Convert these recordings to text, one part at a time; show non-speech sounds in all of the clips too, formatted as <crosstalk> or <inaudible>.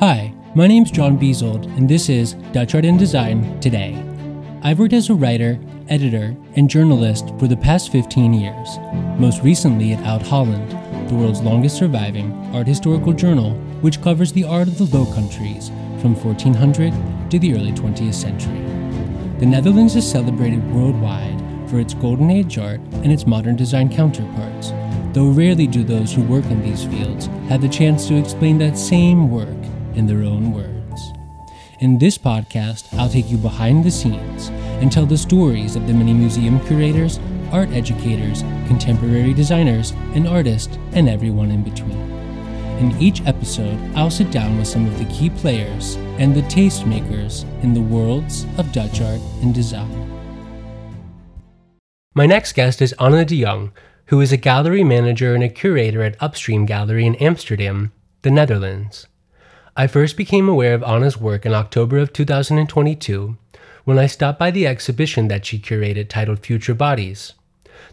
Hi, my name is John Beazold, and this is Dutch Art and Design Today. I've worked as a writer, editor, and journalist for the past 15 years, most recently at Oud Holland, the world's longest surviving art historical journal, which covers the art of the Low Countries from 1400 to the early 20th century. The Netherlands is celebrated worldwide for its Golden Age art and its modern design counterparts, though rarely do those who work in these fields have the chance to explain that same work in their own words. In this podcast, I'll take you behind the scenes and tell the stories of the many museum curators, art educators, contemporary designers, and artists, and everyone in between. In each episode, I'll sit down with some of the key players and the tastemakers in the worlds of Dutch art and design. My next guest is Anne de Jong, who is a gallery manager and a curator at Upstream Gallery in Amsterdam, the Netherlands. I first became aware of Anne's work in October of 2022 when I stopped by the exhibition that she curated titled Future Bodies.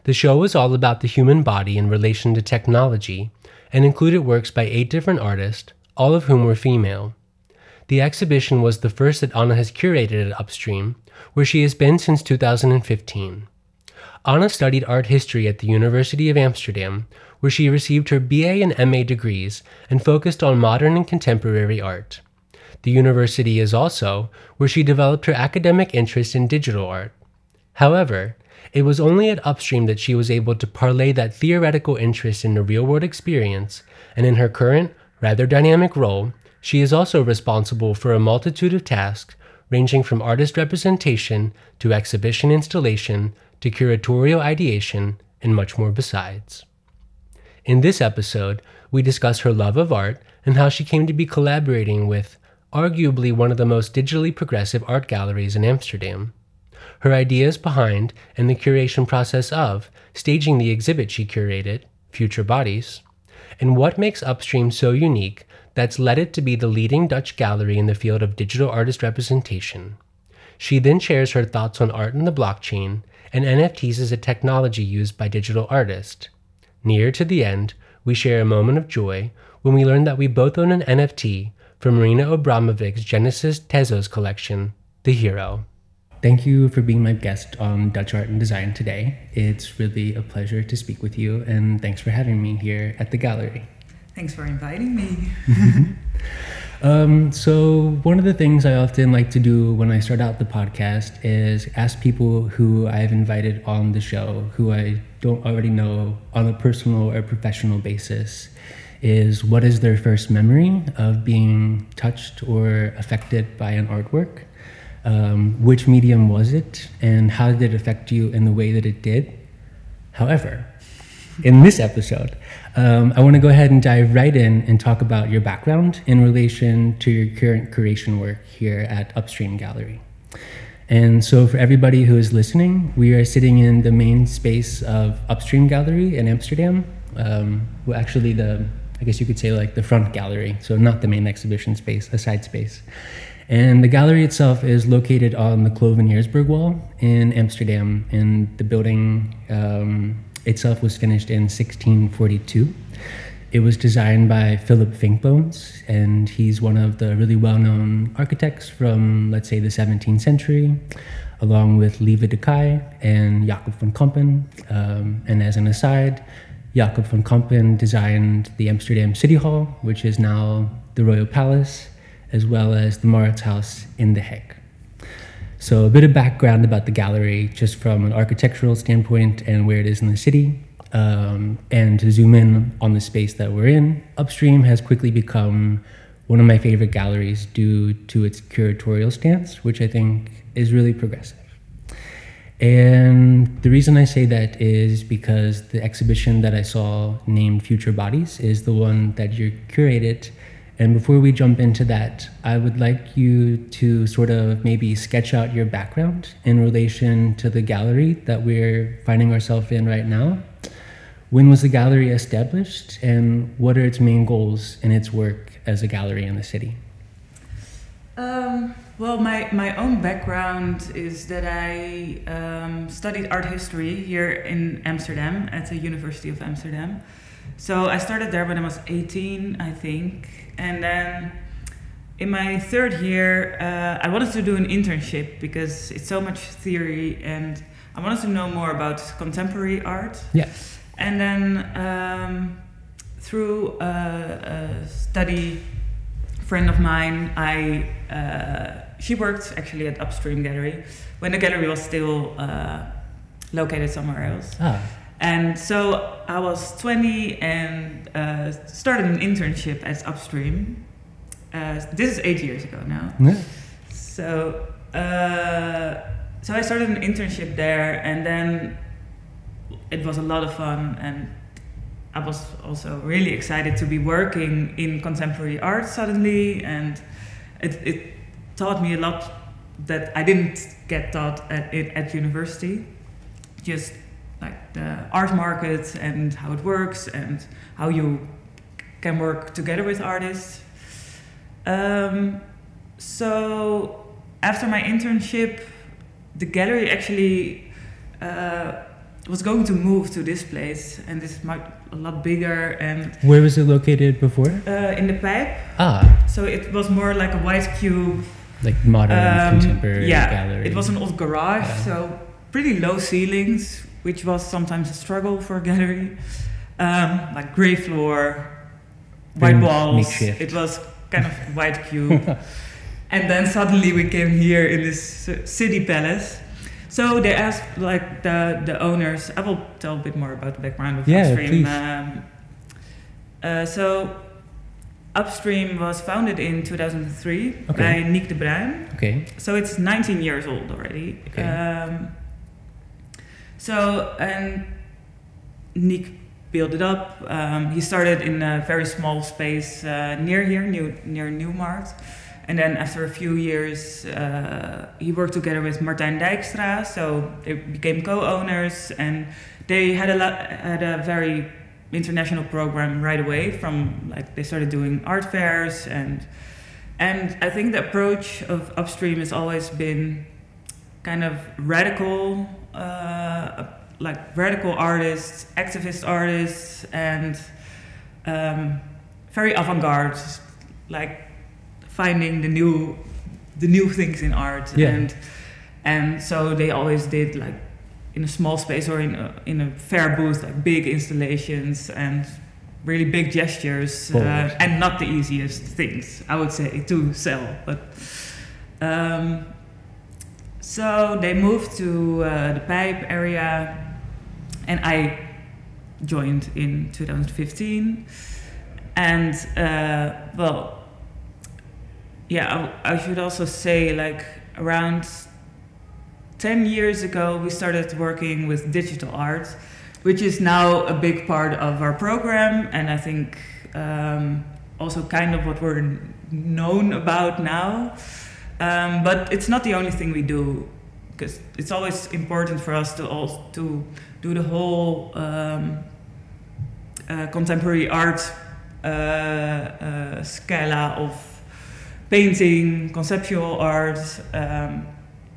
The show was all about the human body in relation to technology and included works by eight different artists, all of whom were female. The exhibition was the first that Anne has curated at Upstream, where she has been since 2015. Anne studied art history at the University of Amsterdam, where she received her BA and MA degrees and focused on modern and contemporary art. The university is also where she developed her academic interest in digital art. However, it was only at Upstream that she was able to parlay that theoretical interest in the real world experience, and in her current, rather dynamic role, she is also responsible for a multitude of tasks ranging from artist representation to exhibition installation to curatorial ideation and much more besides. In this episode, we discuss her love of art and how she came to be collaborating with arguably one of the most digitally progressive art galleries in Amsterdam. Her ideas behind and the curation process of staging the exhibit she curated, Future Bodies, and what makes Upstream so unique that's led it to be the leading Dutch gallery in the field of digital artist representation. She then shares her thoughts on art and the blockchain and NFTs as a technology used by digital artists, Near to the end, we share a moment of joy when we learn that we both own an NFT from Marina Abramovic's Genesis Tezos collection, The Hero. Thank you for being my guest on Dutch Art and Design today. It's really a pleasure to speak with you, and thanks for having me here at the gallery. Thanks for inviting me. <laughs> Um, so, one of the things I often like to do when I start out the podcast is ask people who I've invited on the show, who I don't already know on a personal or professional basis, is what is their first memory of being touched or affected by an artwork? Um, which medium was it, and how did it affect you in the way that it did? However, in this episode, um, I want to go ahead and dive right in and talk about your background in relation to your current curation work here at Upstream Gallery. And so, for everybody who is listening, we are sitting in the main space of Upstream Gallery in Amsterdam. Um, well, actually, the I guess you could say like the front gallery, so not the main exhibition space, a side space. And the gallery itself is located on the Kloveniersburgwal in Amsterdam, and the building um, itself was finished in 1642. It was designed by Philips Vingboons, and he's one of the really well known architects from, let's say, the 17th century, along with Lieven de Key and Jacob van Campen. Um, and as an aside, Jacob van Campen designed the Amsterdam City Hall, which is now the Royal Palace, as well as the Mauritshuis in The Hague. So, a bit of background about the gallery, just from an architectural standpoint and where it is in the city. Um, and to zoom in on the space that we're in, Upstream has quickly become one of my favorite galleries due to its curatorial stance, which I think is really progressive. And the reason I say that is because the exhibition that I saw named Future Bodies is the one that you curated and before we jump into that, I would like you to sort of maybe sketch out your background in relation to the gallery that we're finding ourselves in right now. When was the gallery established, and what are its main goals in its work as a gallery in the city? Um, well, my, my own background is that I um, studied art history here in Amsterdam at the University of Amsterdam. So I started there when I was 18, I think, and then in my third year, uh, I wanted to do an internship because it's so much theory and I wanted to know more about contemporary art. Yes. And then um, through a, a, study friend of mine, I uh, she worked actually at Upstream Gallery when the gallery was still uh, located somewhere else. Ah. And so I was 20 and uh, started an internship at Upstream. Uh, this is eight years ago now. Yeah. So, uh, so I started an internship there, and then it was a lot of fun, and I was also really excited to be working in contemporary art suddenly, and it, it taught me a lot that I didn't get taught at at university. Just like the art market and how it works and how you can work together with artists. Um, so after my internship, the gallery actually uh, was going to move to this place, and this is much, a lot bigger. And where was it located before? Uh, in the Pijp. Ah. So it was more like a white cube. Like modern um, contemporary yeah, gallery. It was an old garage, yeah. so pretty low ceilings, which was sometimes a struggle for a gallery. Um, like gray floor, white walls. Makeshift. It was kind of white cube. <laughs> and then suddenly we came here in this city palace. So they asked like the the owners. I will tell a bit more about the background of yeah, Upstream. Please. Um, uh, so Upstream was founded in 2003 okay. by Nick de Bruin. Okay. So it's 19 years old already. Okay. Um, so and Nick built it up. Um, he started in a very small space uh, near here, new, near Nieuwmarkt. And then after a few years, uh, he worked together with Martijn Dijkstra. So they became co-owners, and they had a lot, had a very international program right away. From like they started doing art fairs, and and I think the approach of Upstream has always been kind of radical, uh, like radical artists, activist artists, and um, very avant-garde, like finding the new, the new things in art. Yeah. And and so they always did like in a small space or in a, in a fair booth, like big installations and really big gestures, uh, and not the easiest things I would say to sell, but. Um, so they moved to uh, the Pijp area and I joined in 2015. And uh, well, yeah, I, I, should also say like around 10 years ago, we started working with digital art, which is now a big part of our program. And I think um, also kind of what we're known about now. Um, but it's not the only thing we do because it's always important for us to also to do the whole um, uh, contemporary art uh, uh, scala of painting, conceptual art, um,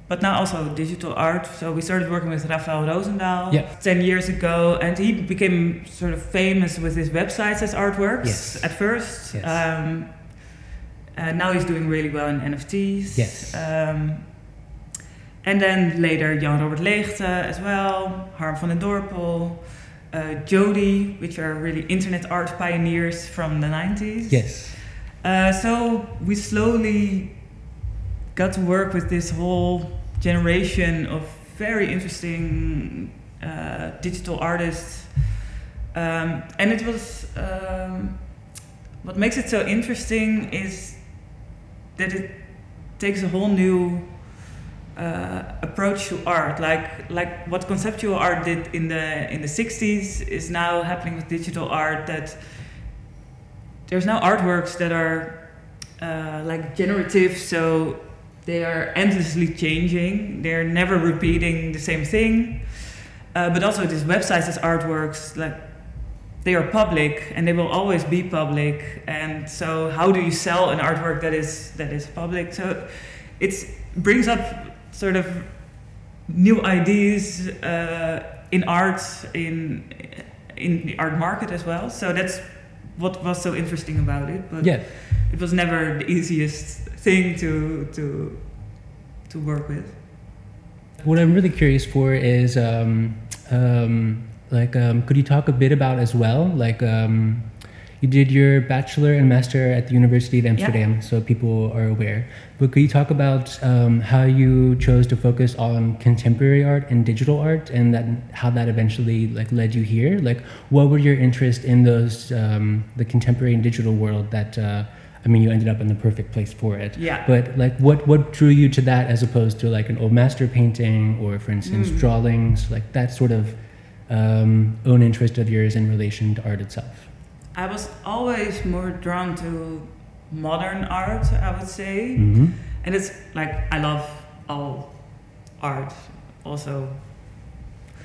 but now also digital art. So we started working with Rafael Rozendaal yeah. 10 years ago, and he became sort of famous with his websites as artworks yes. at first. Yes. Um, and now he's doing really well in NFTs. Yes. Um, and then later Jan Robert Leegte as well, Harm van den Dorpel, uh, JODI, which are really internet art pioneers from the 90s. Yes. Uh, so we slowly got to work with this whole generation of very interesting uh, digital artists. Um, and it was, um, what makes it so interesting is that it takes a whole new uh, approach to art, like like what conceptual art did in the in the '60s, is now happening with digital art. That there's now artworks that are uh, like generative, so they are endlessly changing. They're never repeating the same thing. Uh, but also, these websites as artworks, like they are public and they will always be public. And so, how do you sell an artwork that is that is public? So, it brings up sort of new ideas uh, in art in in the art market as well. So that's what was so interesting about it. But Yeah. it was never the easiest thing to to to work with. What I'm really curious for is, um, um, like, um, could you talk a bit about as well, like, um, you did your bachelor and master at the University of Amsterdam, so people are aware. But could you talk about um, how you chose to focus on contemporary art and digital art, and that how that eventually like led you here? Like, what were your interest in those um, the contemporary and digital world? That uh, I mean, you ended up in the perfect place for it. Yeah. But like, what what drew you to that as opposed to like an old master painting or, for instance, Mm. drawings? Like that sort of um, own interest of yours in relation to art itself. I was always more drawn to modern art, I would say. Mm-hmm. And it's like I love all art. Also,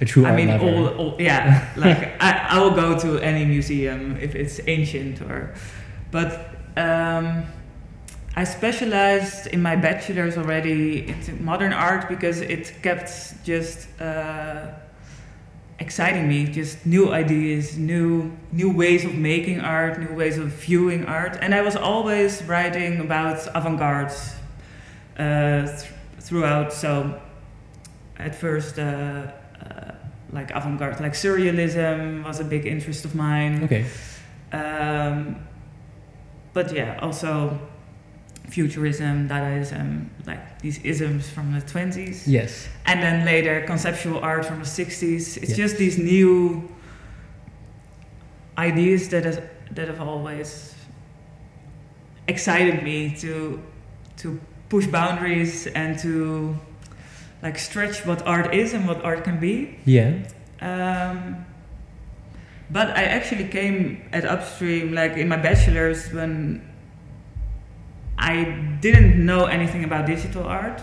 A true I mean, all, all yeah. <laughs> like I, I will go to any museum if it's ancient or, but um, I specialized in my bachelor's already into modern art because it kept just uh, exciting me. Just new ideas, new new ways of making art, new ways of viewing art, and I was always writing about avant-garde uh, th- throughout. So at first. Uh, uh, like avant-garde, like surrealism was a big interest of mine. Okay. Um, but yeah, also futurism, Dadaism, like these isms from the 20s. Yes. And then later conceptual art from the 60s. It's Yes. just these new ideas that has, that have always excited me to to push boundaries and to like stretch what art is and what art can be. Yeah. Um, but I actually came at Upstream like in my bachelor's when I didn't know anything about digital art.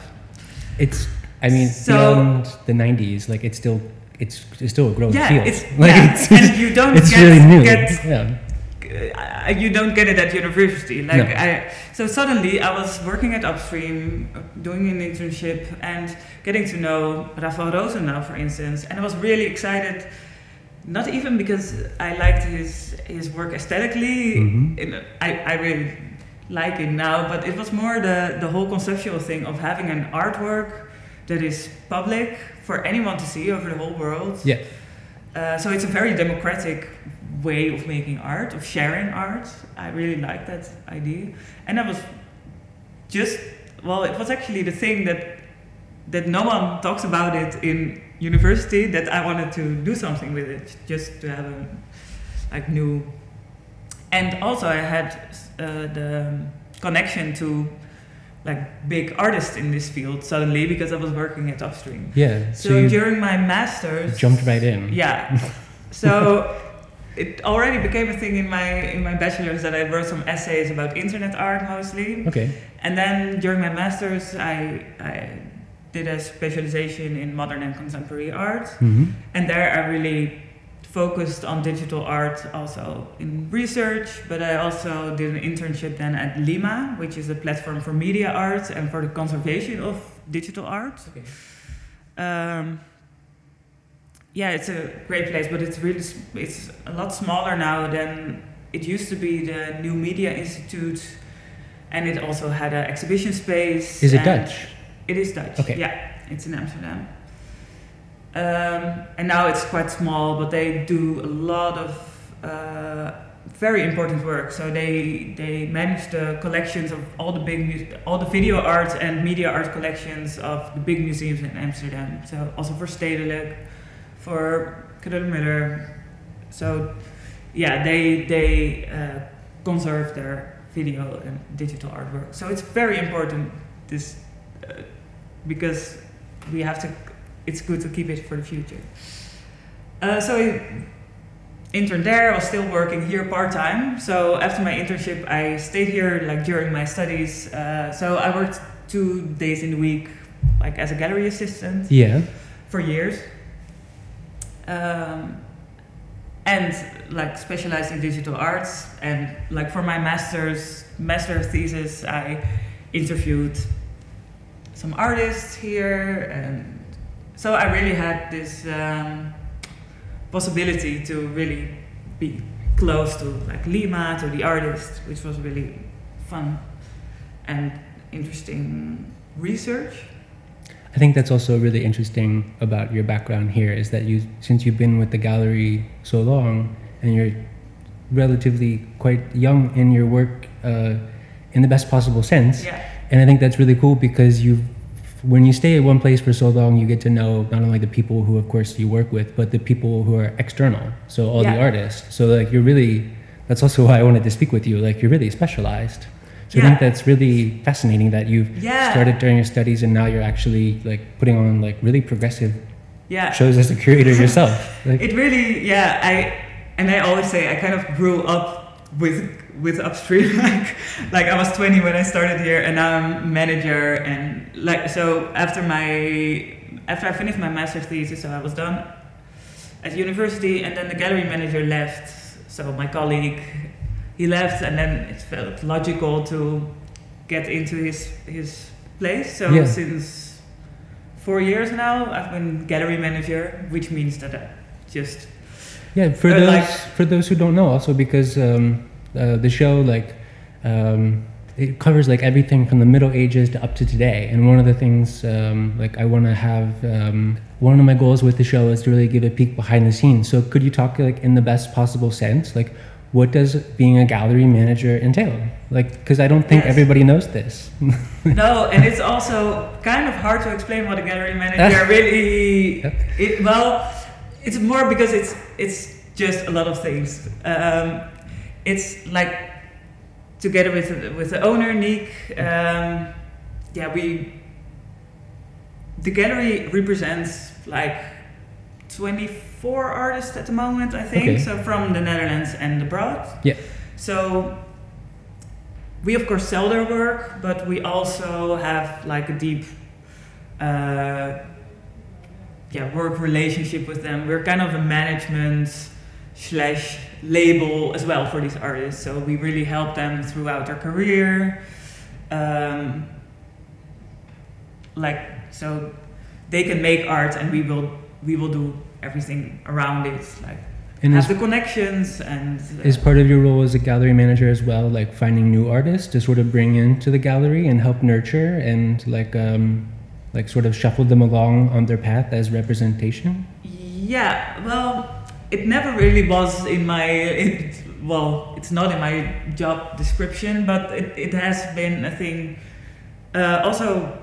It's. I mean, So- beyond the '90s, like it's still it's, it's still a growing yeah, field. it's <laughs> like yeah, it's, and you don't it's get, really new. get yeah. uh, you don't get it at university. Like No. I, so suddenly I was working at Upstream, doing an internship, and getting to know Rafael Rozendaal, for instance, and I was really excited. Not even because I liked his his work aesthetically. mm-hmm. In, I I really like it now, but it was more the the whole conceptual thing of having an artwork that is public for anyone to see over the whole world. Yeah. Uh, so it's a very democratic way of making art, of sharing art. I really like that idea, and I was just well, it was actually the thing that that no one talks about it in university. That I wanted to do something with it, just to have a like new. And also, I had uh, the connection to like big artists in this field suddenly because I was working at Upstream. Yeah. So, So, during my masters, jumped right in. yeah. <laughs> So it already became a thing in my in my bachelor's that I wrote some essays about internet art mostly, Okay. and then during my masters I I did a specialization in modern and contemporary art, hmm and there I really focused on digital art also in research, but I also did an internship then at Lima, which is a platform for media art and for the conservation of digital art. Okay. Um, yeah, it's a great place, but it's really it's a lot smaller now than it used to be. The New Media Institute, and it also had an exhibition space. Is it Dutch? It is Dutch. Okay. Yeah, it's in Amsterdam. Um, and now it's quite small, but they do a lot of uh, very important work. So they they manage the collections of all the big all the video art and media art collections of the big museums in Amsterdam. So also for Stedelijk, for Kröller-Müller. So yeah, they they uh, conserve their video and digital artwork. So it's very important this uh, because we have to. It's good to keep it for the future. Uh, so I interned there. I was still working here part time. So after my internship, I stayed here like during my studies. Uh, so I worked two days in the week, like as a gallery assistant Yeah. for years. Um, and like specialized in digital arts and like for my master's master thesis I interviewed some artists here and so I really had this um, possibility to really be close to like Lima, to the artist, which was really fun and interesting research. I think that's also really interesting about your background here is that you, since you've been with the gallery so long, and you're relatively quite young in your work uh, in the best possible sense. Yeah. And I think that's really cool because you, when you stay at one place for so long, you get to know not only the people who, of course, you work with, but the people who are external. So all Yeah. the artists. So like you're really. That's also why I wanted to speak with you. Like you're really specialized. So I think that's really fascinating that you've Yeah. started during your studies and now you're actually like putting on like really progressive Yeah. shows as a curator yourself. <laughs> Like, It really, yeah. I and I always say I kind of grew up with with upstream. <laughs> like, like I was 20 when I started here, and now I'm manager. And like so, after my after I finished my master's thesis, so I was done at university, and then the gallery manager left. So my colleague, he left, and then it felt logical to get into his his place. So Yeah. since four years now, I've been gallery manager, which means that I just Yeah, for Or those like- for those who don't know, also because um, uh, the show like um, it covers like everything from the Middle Ages to up to today. And one of the things um, like I want to have um, one of my goals with the show is to really give a peek behind the scenes. So could you talk like in the best possible sense, like what does being a gallery manager entail? Like, because I don't think Yes. everybody knows this. <laughs> no, and it's also kind of hard to explain what a gallery manager <laughs> really. Yep. It, well, it's more because it's it's just a lot of things. Um, it's like together with with the owner Nick. Um, yeah, we. The gallery represents like 24 artists at the moment, I think. Okay. So from the Netherlands and abroad. Yeah. So we of course sell their work, but we also have like a deep, uh, yeah, work relationship with them. We're kind of a management slash label as well for these artists. So we really help them throughout their career. Um, like so, they can make art, and we will we will do everything around it, like And have the connections and. uh, is part of your role as a gallery manager as well, like finding new artists to sort of bring into the gallery and help nurture and like um, like sort of shuffle them along on their path as representation? Yeah, well, it never really was in my. It, well, it's not in my job description, but it, it has been a thing. Uh, also,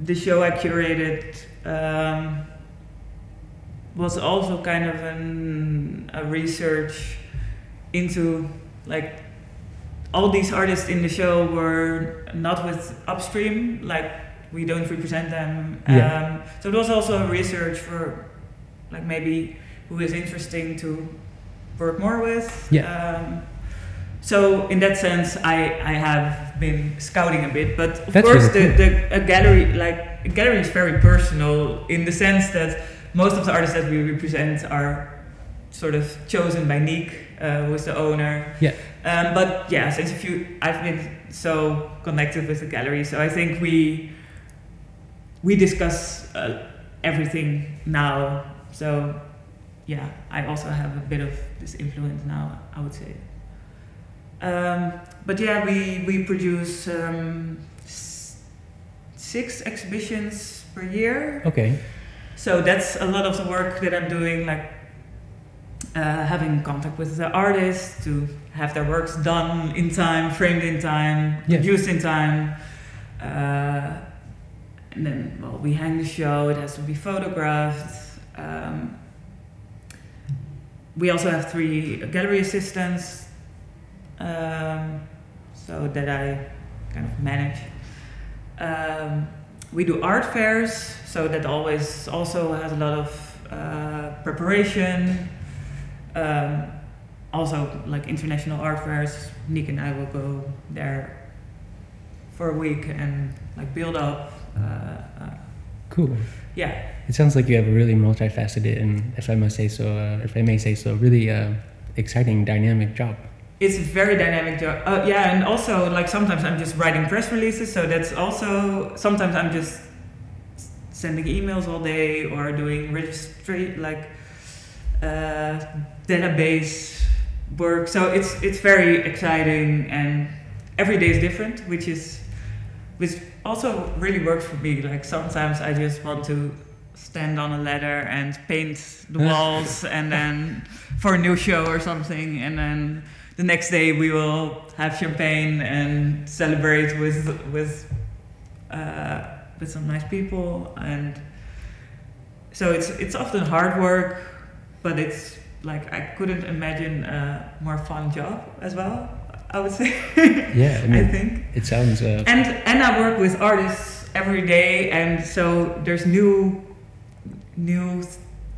the show I curated um, was also kind of an, a research into like all these artists in the show were not with Upstream, like we don't represent them. Yeah. Um, so it was also a research for like maybe who is interesting to work more with. Yeah. Um, so in that sense, I, I have been scouting a bit, but of That's course really the, the a gallery like a gallery is very personal in the sense that most of the artists that we represent are sort of chosen by Nick, uh, who is the owner. Yeah. Um, but yeah, since a few, I've been so connected with the gallery, so I think we we discuss uh, everything now. So yeah, I also have a bit of this influence now. I would say. Um, but yeah, we we produce um, s- six exhibitions per year. Okay. So that's a lot of the work that I'm doing, like uh, having contact with the artists to have their works done in time, framed in time, Yeah. produced in time. Uh, and then, well, we hang the show, it has to be photographed. Um, we also have three gallery assistants, um, so that I kind of manage. Um, we do art fairs, so that always also has a lot of uh, preparation. Um, also, like international art fairs, Nick and I will go there for a week and like build up. Uh, uh, Cool. Yeah, It sounds like you have a really multifaceted and, if I must say so, uh, if I may say so, really uh, exciting, dynamic job. it's a very dynamic job. Uh, yeah, and also like sometimes I'm just writing press releases, so that's also sometimes I'm just sending emails all day or doing registry like uh, database work. So it's it's very exciting, and every day is different, which is which also really works for me. Like sometimes I just want to stand on a ladder and paint the <laughs> walls, and then for a new show or something, and then the next day we will have champagne and celebrate with with uh, with some nice people, and so it's it's often hard work, but it's like I couldn't imagine a more fun job as well. I would say. Yeah, I, <laughs> mean, I think. it sounds. Uh, And and I work with artists every day, and so there's new new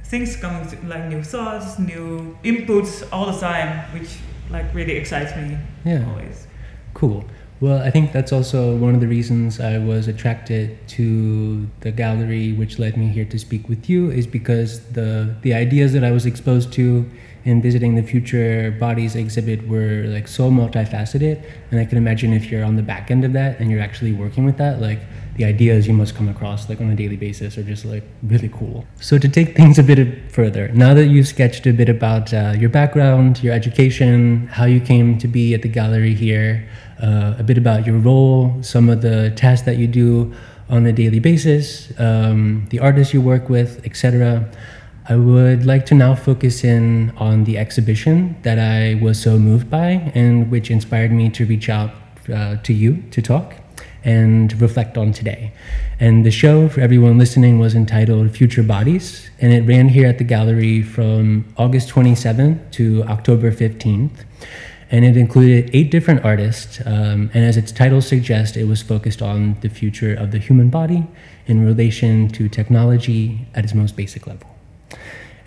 things coming, to, like new thoughts, new inputs all the time, which like really excites me yeah. always. Cool. Well, I think that's also one of the reasons I was attracted to the gallery, which led me here to speak with you, is because the the ideas that I was exposed to in visiting the Future Bodies exhibit were like so multifaceted, and I can imagine if you're on the back end of that and you're actually working with that, like the ideas you must come across like on a daily basis are just like really cool. So to take things a bit further, now that you've sketched a bit about uh, your background, your education, how you came to be at the gallery here, uh, a bit about your role, some of the tasks that you do on a daily basis, um, the artists you work with, etc. I would like to now focus in on the exhibition that I was so moved by and which inspired me to reach out uh, to you to talk and reflect on today. And the show, for everyone listening, was entitled Future Bodies, and it ran here at the gallery from August 27th to October 15th. And it included eight different artists, um, and as its title suggests, it was focused on the future of the human body in relation to technology at its most basic level.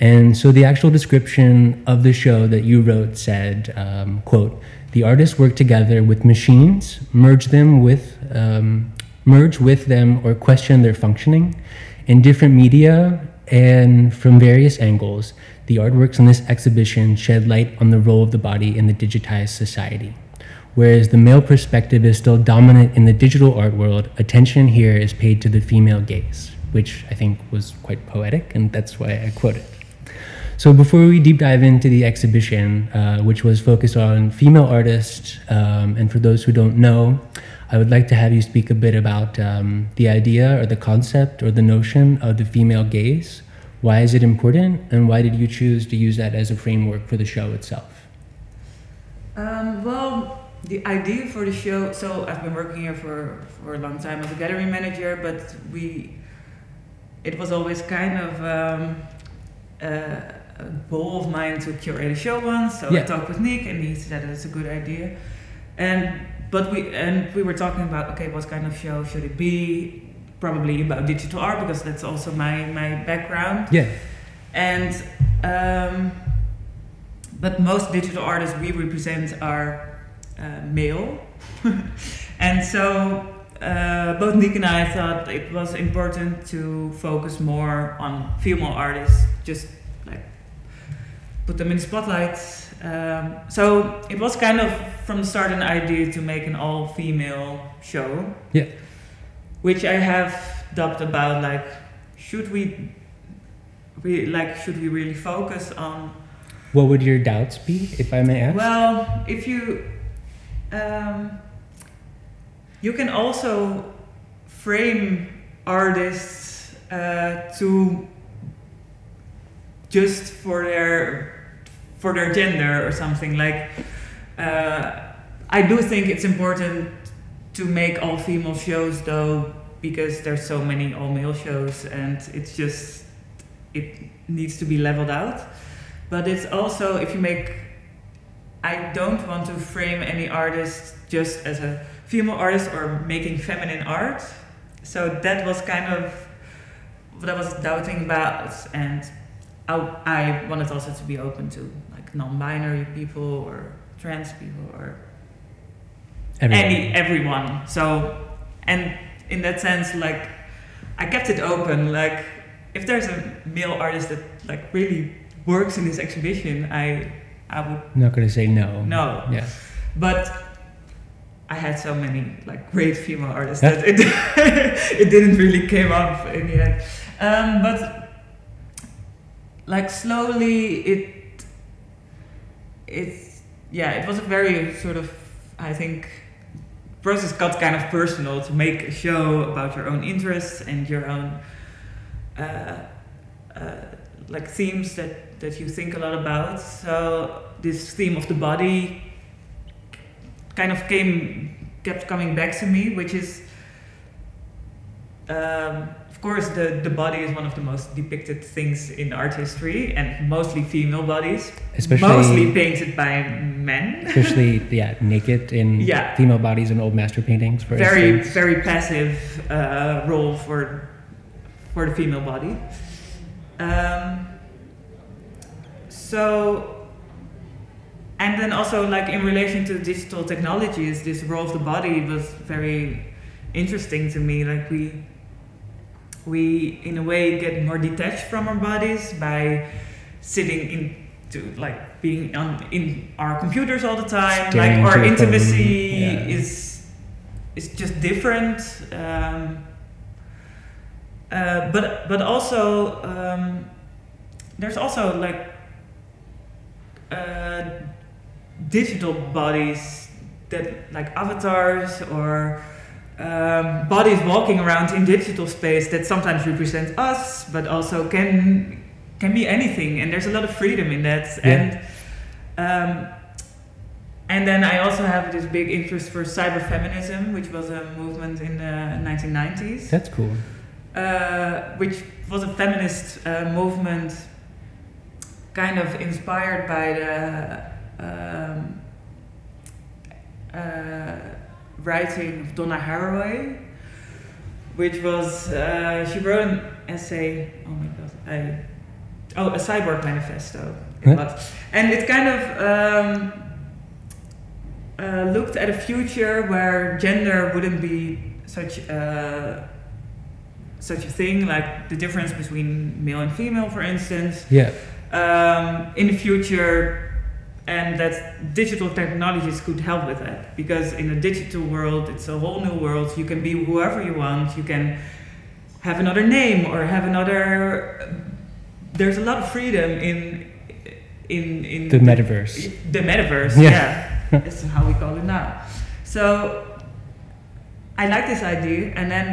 And so the actual description of the show that you wrote said, um, quote, the artists work together with machines, merge them with, um, merge with them or question their functioning in different media and from various angles. The artworks in this exhibition shed light on the role of the body in the digitized society. Whereas the male perspective is still dominant in the digital art world, attention here is paid to the female gaze, which I think was quite poetic, and that's why I quote it. So before we deep dive into the exhibition, uh, which was focused on female artists, um, and for those who don't know, I would like to have you speak a bit about um, the idea or the concept or the notion of the female gaze. Why is it important, and why did you choose to use that as a framework for the show itself? Um, well, the idea for the show. So I've been working here for for a long time as a gallery manager, but we. It was always kind of um, uh, a goal of mine to curate a show once. So Yeah. I talked with Nick, and he said it's a good idea. And but we and we were talking about okay, what kind of show should it be? Probably about digital art because that's also my my background. Yeah, And um, but most digital artists we represent are uh, male, <laughs> and so uh, both Nick and I thought it was important to focus more on female artists, just like put them in the spotlight. Um, so it was kind of from the start an idea to make an all-female show. Yeah. Which I have dubbed about like, should we, we like, should we really focus on what would your doubts be, if I may ask? well, if you, um, you can also frame artists uh, to just for their for their gender or something like. Uh, I do think it's important to make all female shows though because there's so many all male shows and it's just it needs to be leveled out but it's also if you make i don't want to frame any artist just as a female artist or making feminine art so that was kind of what i was doubting about and i, I wanted also to be open to non-binary people or trans people or Everyone. any everyone so and in that sense like i kept it open like if there's a male artist that like really works in this exhibition i i would Not going to say no. no Yeah. but i had so many like great female artists that it <laughs> it didn't really came up in the end um, but like slowly it it yeah, it was a very sort of, I think, process got kind of personal to make a show about your own interests and your own uh, uh, like themes that that you think a lot about. So this theme of the body kind of came kept coming back to me, which is. Um, of course, the, the body is one of the most depicted things in art history, and mostly female bodies, Especially mostly painted by men. especially yeah, naked in Yeah. female bodies in old master paintings, for very instance. very passive uh, role for for the female body. Um, so, and then also like in relation to digital technologies, this role of the body was very interesting to me. Like we we in a way get more detached from our bodies by sitting into like being on in our computers all the time Staring like our into a phone, intimacy yeah. is is just different um, uh, but but also um, there's also like uh, digital bodies that like avatars or um, bodies walking around in digital space that sometimes represent us, but also can can be anything, and there's a lot of freedom in that. And um, and then I also have this big interest for cyberfeminism, which was a movement in the 1990s, That's cool. uh, which was a feminist uh, movement, kind of inspired by the. Um, uh, writing of Donna Haraway, which was uh, she wrote an essay. Oh my god, I oh a cyborg manifesto. and it kind of um, uh, looked at a future where gender wouldn't be such uh, such a thing, like the difference between male and female, for instance Yeah. um, in the future and that digital technologies could help with that. Because in a digital world it's a whole new world. You can be whoever you want. You can have another name or have another there's a lot of freedom in in in The metaverse. the metaverse Yeah. yeah, <laughs> that's how we call it now. So i like this idea and then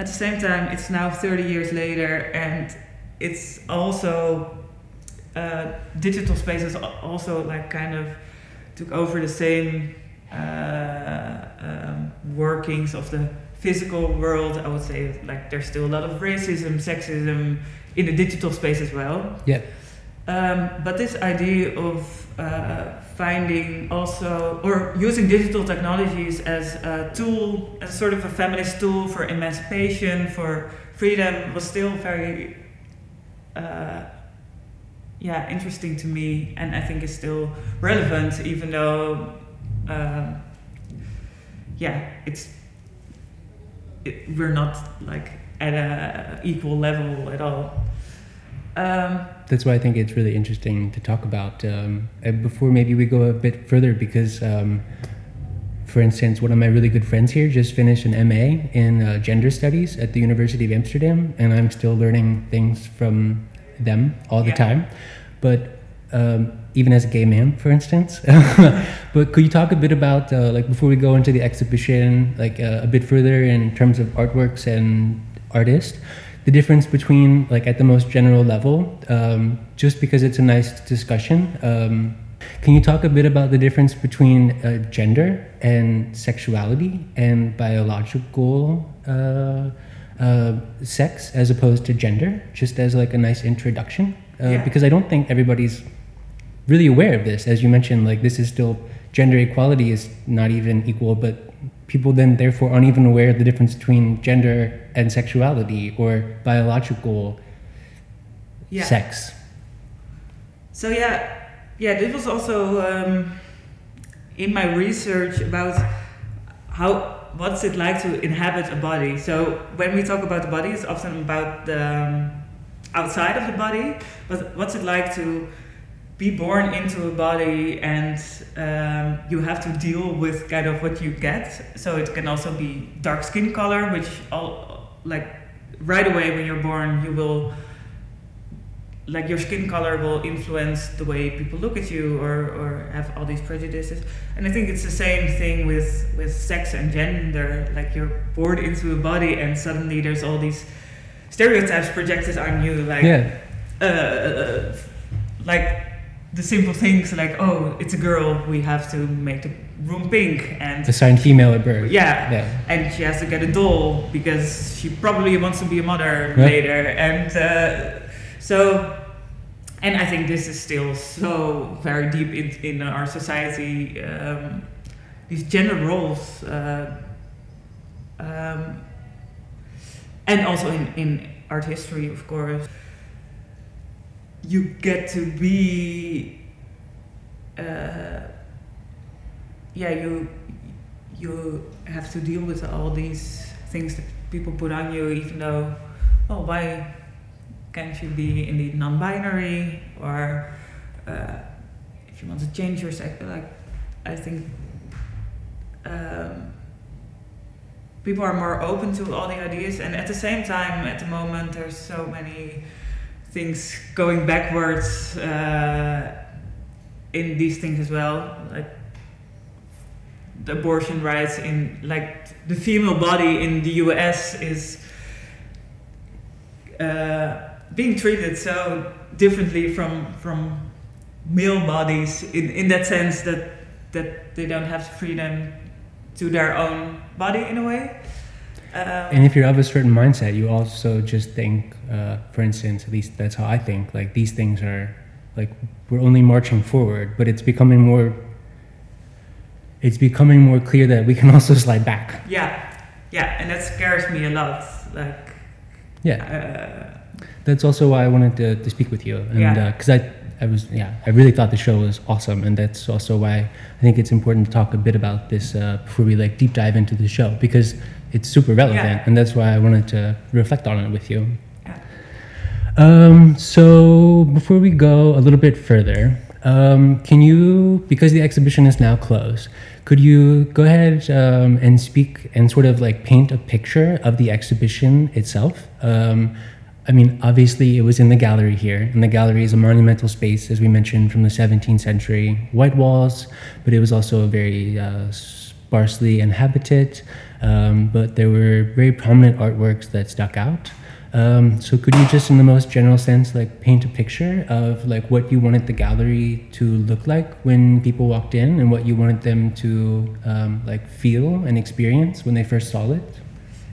at the same time it's now 30 years later and it's also uh, digital spaces al- also like kind of took over the same uh, um, workings of the physical world i would say like there's still a lot of racism sexism in the digital space as well Yeah. um, but this idea of uh, finding also or using digital technologies as a tool, as sort of a feminist tool for emancipation, for freedom, was still very, uh, yeah, interesting to me, and I think is still relevant, even though, um, yeah, it's it, we're not like at a equal level at all. Um, That's why I think it's really interesting to talk about. Um, and before maybe we go a bit further, because, um, for instance, one of my really good friends here just finished an MA in uh, gender studies at the University of Amsterdam, and I'm still learning things from them all the Yeah. time. But um, even as a gay man, for instance. <laughs> but could you talk a bit about, uh, like, before we go into the exhibition, like uh, a bit further in terms of artworks and artists, the difference between, like, at the most general level, um, just because it's a nice discussion. Um, can you talk a bit about the difference between uh, gender and sexuality and biological uh, sex as opposed to gender, just as like a nice introduction? Uh, Yeah. Because I don't think everybody's really aware of this. As you mentioned, like this is still gender equality is not even equal, but people then therefore aren't even aware of the difference between gender and sexuality or biological yeah. sex. So yeah, yeah, this was also um, in my research about how what's it like to inhabit a body. So when we talk about the body, it's often about the um, outside of the body, but what's it like to be born into a body and um, you have to deal with kind of what you get. So it can also be dark skin color, which all like right away when you're born you will like your skin color will influence the way people look at you or, or have all these prejudices and i think it's the same thing with with sex and gender like you're born into a body and suddenly there's all these stereotypes projected on you like yeah. uh, like the simple things like oh it's a girl we have to make the room pink and assign female at birth. yeah, Yeah. and she has to get a doll because she probably wants to be a mother later and uh, so and i think this is still so very deep in, in our society um, these gender roles uh, um, and also in, in art history of course. You get to be uh, yeah you you have to deal with all these things that people put on you even though oh why can't you be indeed non-binary or uh, if you want to change your sex like i think um, people are more open to all the ideas and at the same time at the moment there's so many things going backwards uh, in these things as well like the abortion rights in like the female body in the US is uh, being treated so differently from from male bodies in, in that sense that that they don't have freedom to their own body in a way. Um, And if you're of a certain mindset, you also just think, uh, for instance, at least that's how I think, like these things are like we're only marching forward, but it's becoming more it's becoming more clear that we can <laughs> also slide back. yeah, yeah, and that scares me a lot. Like, Yeah. uh, That's also why I wanted to, to speak with you, and Yeah. because I I was yeah I really thought the show was awesome, and that's also why I think it's important to talk a bit about this uh, before we like deep dive into the show because it's super relevant, Yeah. and that's why I wanted to reflect on it with you. Yeah. Um, so before we go a little bit further, um, can you because the exhibition is now closed, could you go ahead um, and speak and sort of like paint a picture of the exhibition itself? Um, I mean, obviously, it was in the gallery here, and the gallery is a monumental space, as we mentioned, from the 17th century. White walls, but it was also very uh, sparsely inhabited. Um, but there were very prominent artworks that stuck out. Um, so, could you just, in the most general sense, like paint a picture of like what you wanted the gallery to look like when people walked in, and what you wanted them to um, like feel and experience when they first saw it?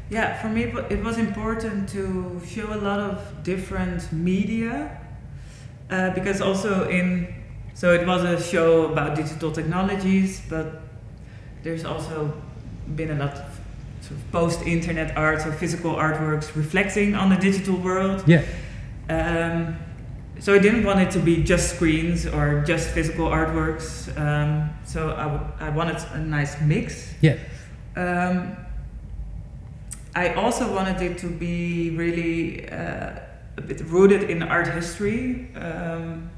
Yeah, for me it was important to show a lot of different media uh, because also in so it was a show about digital technologies, but there's also been a lot of sort of post-internet art or physical artworks reflecting on the digital world. Yeah. Um, so I didn't want it to be just screens or just physical artworks. Um, so I, w- I wanted a nice mix. Yeah. Um, I also wanted it to be really uh, a bit rooted in art history. Um,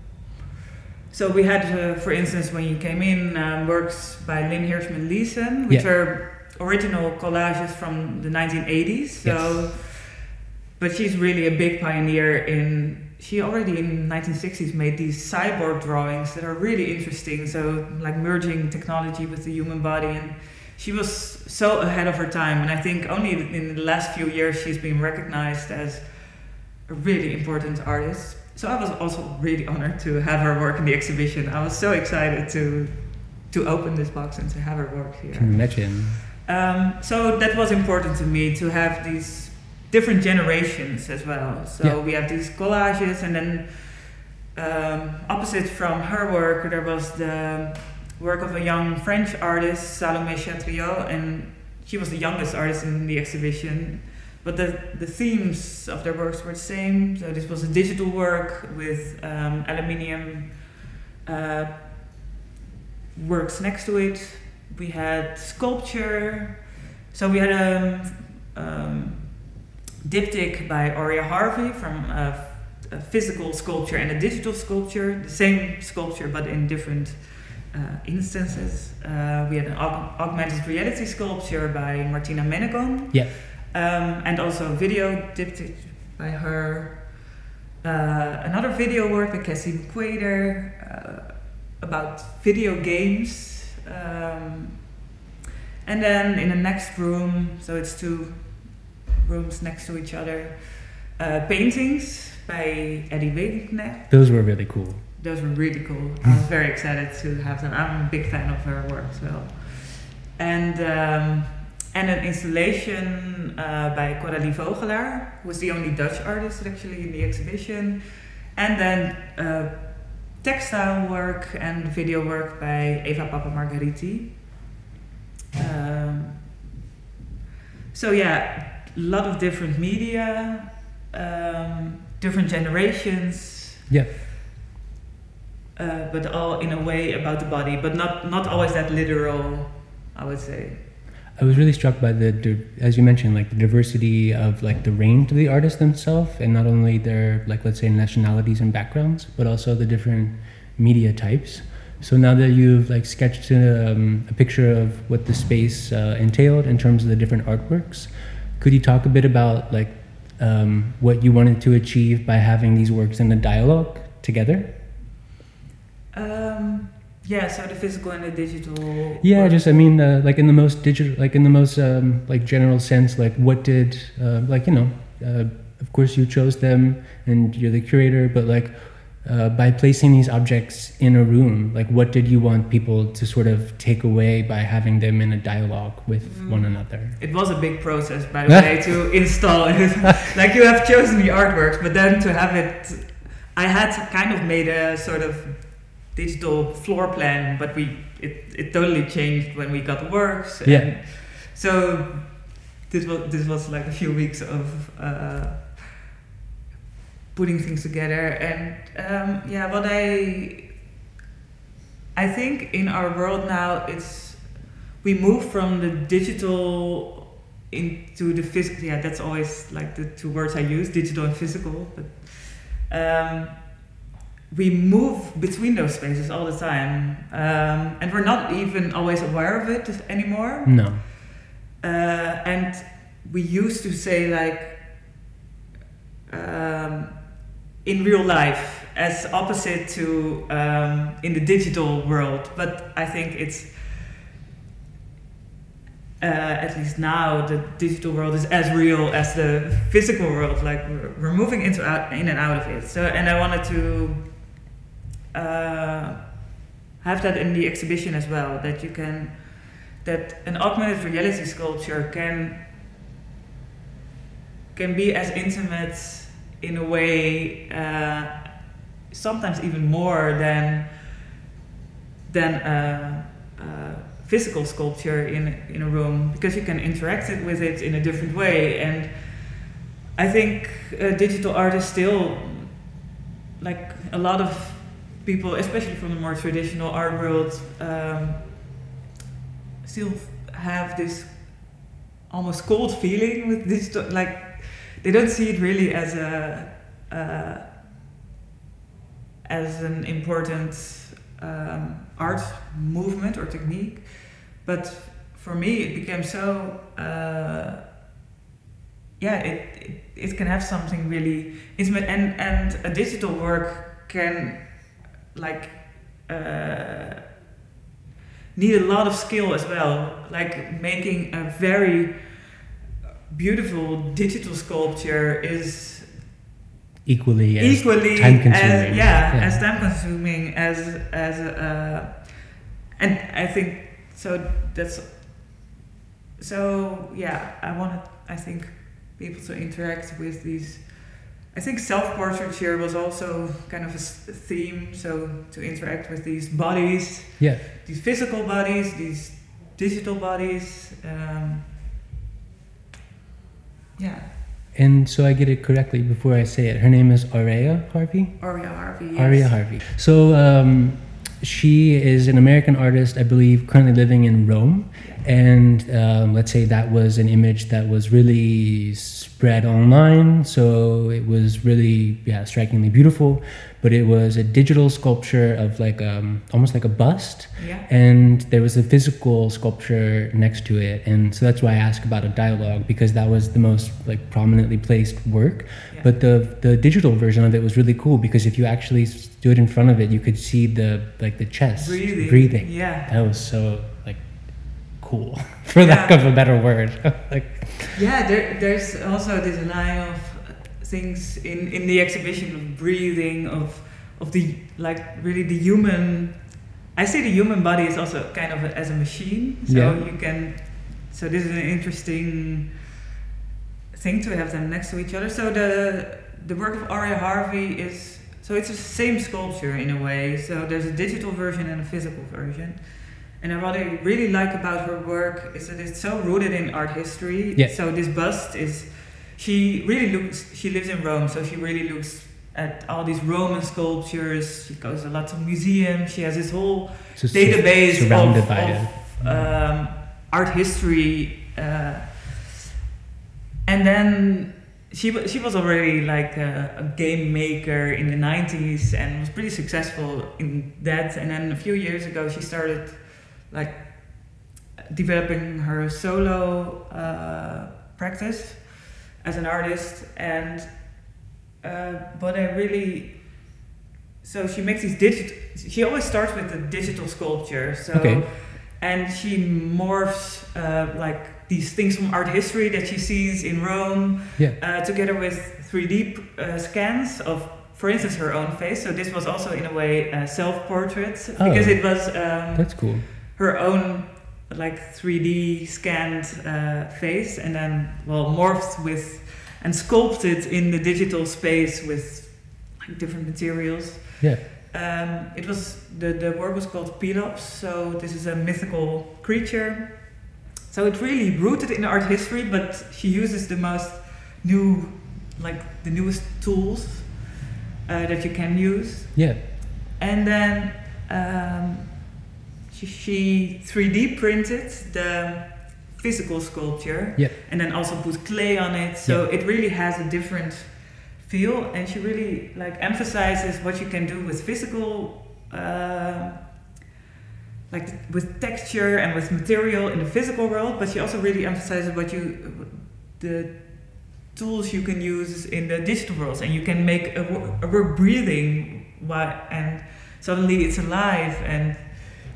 so we had, uh, for instance, when you came in, um, works by Lynn Hershman Leeson, which Yeah. are original collages from the 1980s. So, Yes. but she's really a big pioneer in. She already in 1960s made these cyborg drawings that are really interesting. So, like merging technology with the human body and she was so ahead of her time and i think only in the last few years she's been recognized as a really important artist so i was also really honored to have her work in the exhibition i was so excited to to open this box and to have her work here. Can imagine. um, so that was important to me to have these different generations as well so Yeah. we have these collages and then um, opposite from her work there was the work of a young French artist, Salomé Chatriot, and she was the youngest artist in the exhibition. But the, the themes of their works were the same. So this was a digital work with um, aluminium uh, works next to it. We had sculpture. So we had a um, diptych by Auriea Harvey from uh, a physical sculpture and a digital sculpture, the same sculpture but in different instances. Uh, we had an aug- augmented reality sculpture by Martina Menegon. Yeah. Um, and also a video diptych by her. uh, another video work by Cassie McQuater uh, about video games. Um, and then in the next room, so it's two rooms next to each other, uh, paintings by Addie Wagenknecht. Those were really cool. Those were really cool. I was very excited to have them. I'm a big fan of her work as well. And um, and an installation uh, by Coralie Vogelaar, who was the only Dutch artist actually in the exhibition. And then uh, textile work and video work by Eva Papamargariti. Um, so yeah, a lot of different media, um, different generations. Yeah. Uh, but all in a way about the body, but not not always that literal. I would say. I was really struck by the, as you mentioned, like the diversity of like the range of the artists themselves, and not only their like let's say nationalities and backgrounds, but also the different media types. So now that you've like sketched um, a picture of what the space uh, entailed in terms of the different artworks, could you talk a bit about like um, what you wanted to achieve by having these works in a dialogue together? Um, yeah, so the physical and the digital. Yeah, just I mean, uh, like in the most digital, like in the most um, like general sense, like what did, uh, like you know, uh, of course you chose them and you're the curator, but like uh, by placing these objects in a room, like what did you want people to sort of take away by having them in a dialogue with Mm. one another? It was a big process, by the <laughs> way, to install it. <laughs> like you have chosen the artworks, but then to have it, I had kind of made a sort of digital floor plan, but we it, it totally changed when we got works. Yeah. So this was this was like a few weeks of uh, putting things together, and um, yeah, what I I think in our world now it's we move from the digital into the physical. Yeah, that's always like the two words I use: digital and physical. But um, we move between those spaces all the time, um, and we're not even always aware of it anymore. No. Uh, and we used to say like um, in real life as opposite to um, in the digital world, but I think it's uh, at least now the digital world is as real as the physical world. Like we're, we're moving into out, in and out of it. So and I wanted to have that in the exhibition as well. That you can that an augmented reality sculpture can can be as intimate in a way, uh, sometimes even more than than a, a physical sculpture in in a room because you can interact it with it in a different way. And I think uh, digital art is still like a lot of people, especially from the more traditional art world. Um, still have this almost cold feeling with this like they don't see it really as a uh, as an important um, art movement or technique but for me it became so uh, yeah it, it it can have something really intimate and and a digital work can like uh, need a lot of skill as well. Like making a very beautiful digital sculpture is Equally as equally time-consuming. as yeah, Yeah. as time consuming as as uh, and I think so that's so yeah I wanted I think people to interact with these I think self-portraiture was also kind of a theme so to interact with these bodies Yeah. these physical bodies, these digital bodies. Um, yeah, And so I get it correctly before I say it. Her name is Auriea Harvey. Auriea Harvey. Yes. Auriea Harvey. So um, she is an American artist, I believe, currently living in Rome. And um, let's say that was an image that was really spread online so it was really yeah strikingly beautiful but it was a digital sculpture of like um, almost like a bust Yeah. and there was a physical sculpture next to it and so that's why i asked about a dialogue because that was the most like prominently placed work. But the the digital version of it was really cool because if you actually stood in front of it you could see the like the chest Breathing. breathing Yeah. that was so like cool <laughs> for lack of a better word <laughs> like Yeah, there, there's also this line of uh, things in, in the exhibition of breathing, of of the like really the human. I see the human body is also kind of a, as a machine, so Yeah. you can. So this is an interesting thing to have them next to each other. So the the work of Auriea Harvey is so it's the same sculpture in a way. So there's a digital version and a physical version. And what I really like about her work is that it's so rooted in art history. Yeah. So this bust is, she really looks. She lives in Rome, so she really looks at all these Roman sculptures. She goes to lots of museums. She has this whole just database surrounded of, by of, um, art history, uh, and then she she was already like a, a game maker in the '90s and was pretty successful in that. And then a few years ago, she started like developing her solo uh, practice as an artist and uh, but I really so she makes these digital she always starts with the digital sculpture so Okay. and she morphs uh, like these things from art history that she sees in Rome Yeah. uh, together with 3D uh, scans of for instance her own face so this was also in a way a self-portrait Oh. because it was um, that's cool her own like 3D scanned uh, face and then well morphed with and sculpted in the digital space with like different materials. yeah Um, it was the the work was called Pelops, so this is a mythical creature. So it's really rooted in art history, but she uses the most new, like the newest tools uh, that you can use. yeah And then um, she, she 3D printed the physical sculpture Yeah. and then also put clay on it. So it really has a different feel and she really like emphasizes what you can do with physical uh, like with texture and with material in the physical world but she also really emphasizes what you the tools you can use in the digital world. And you can make a, wo- a work breathing why, and suddenly it's alive and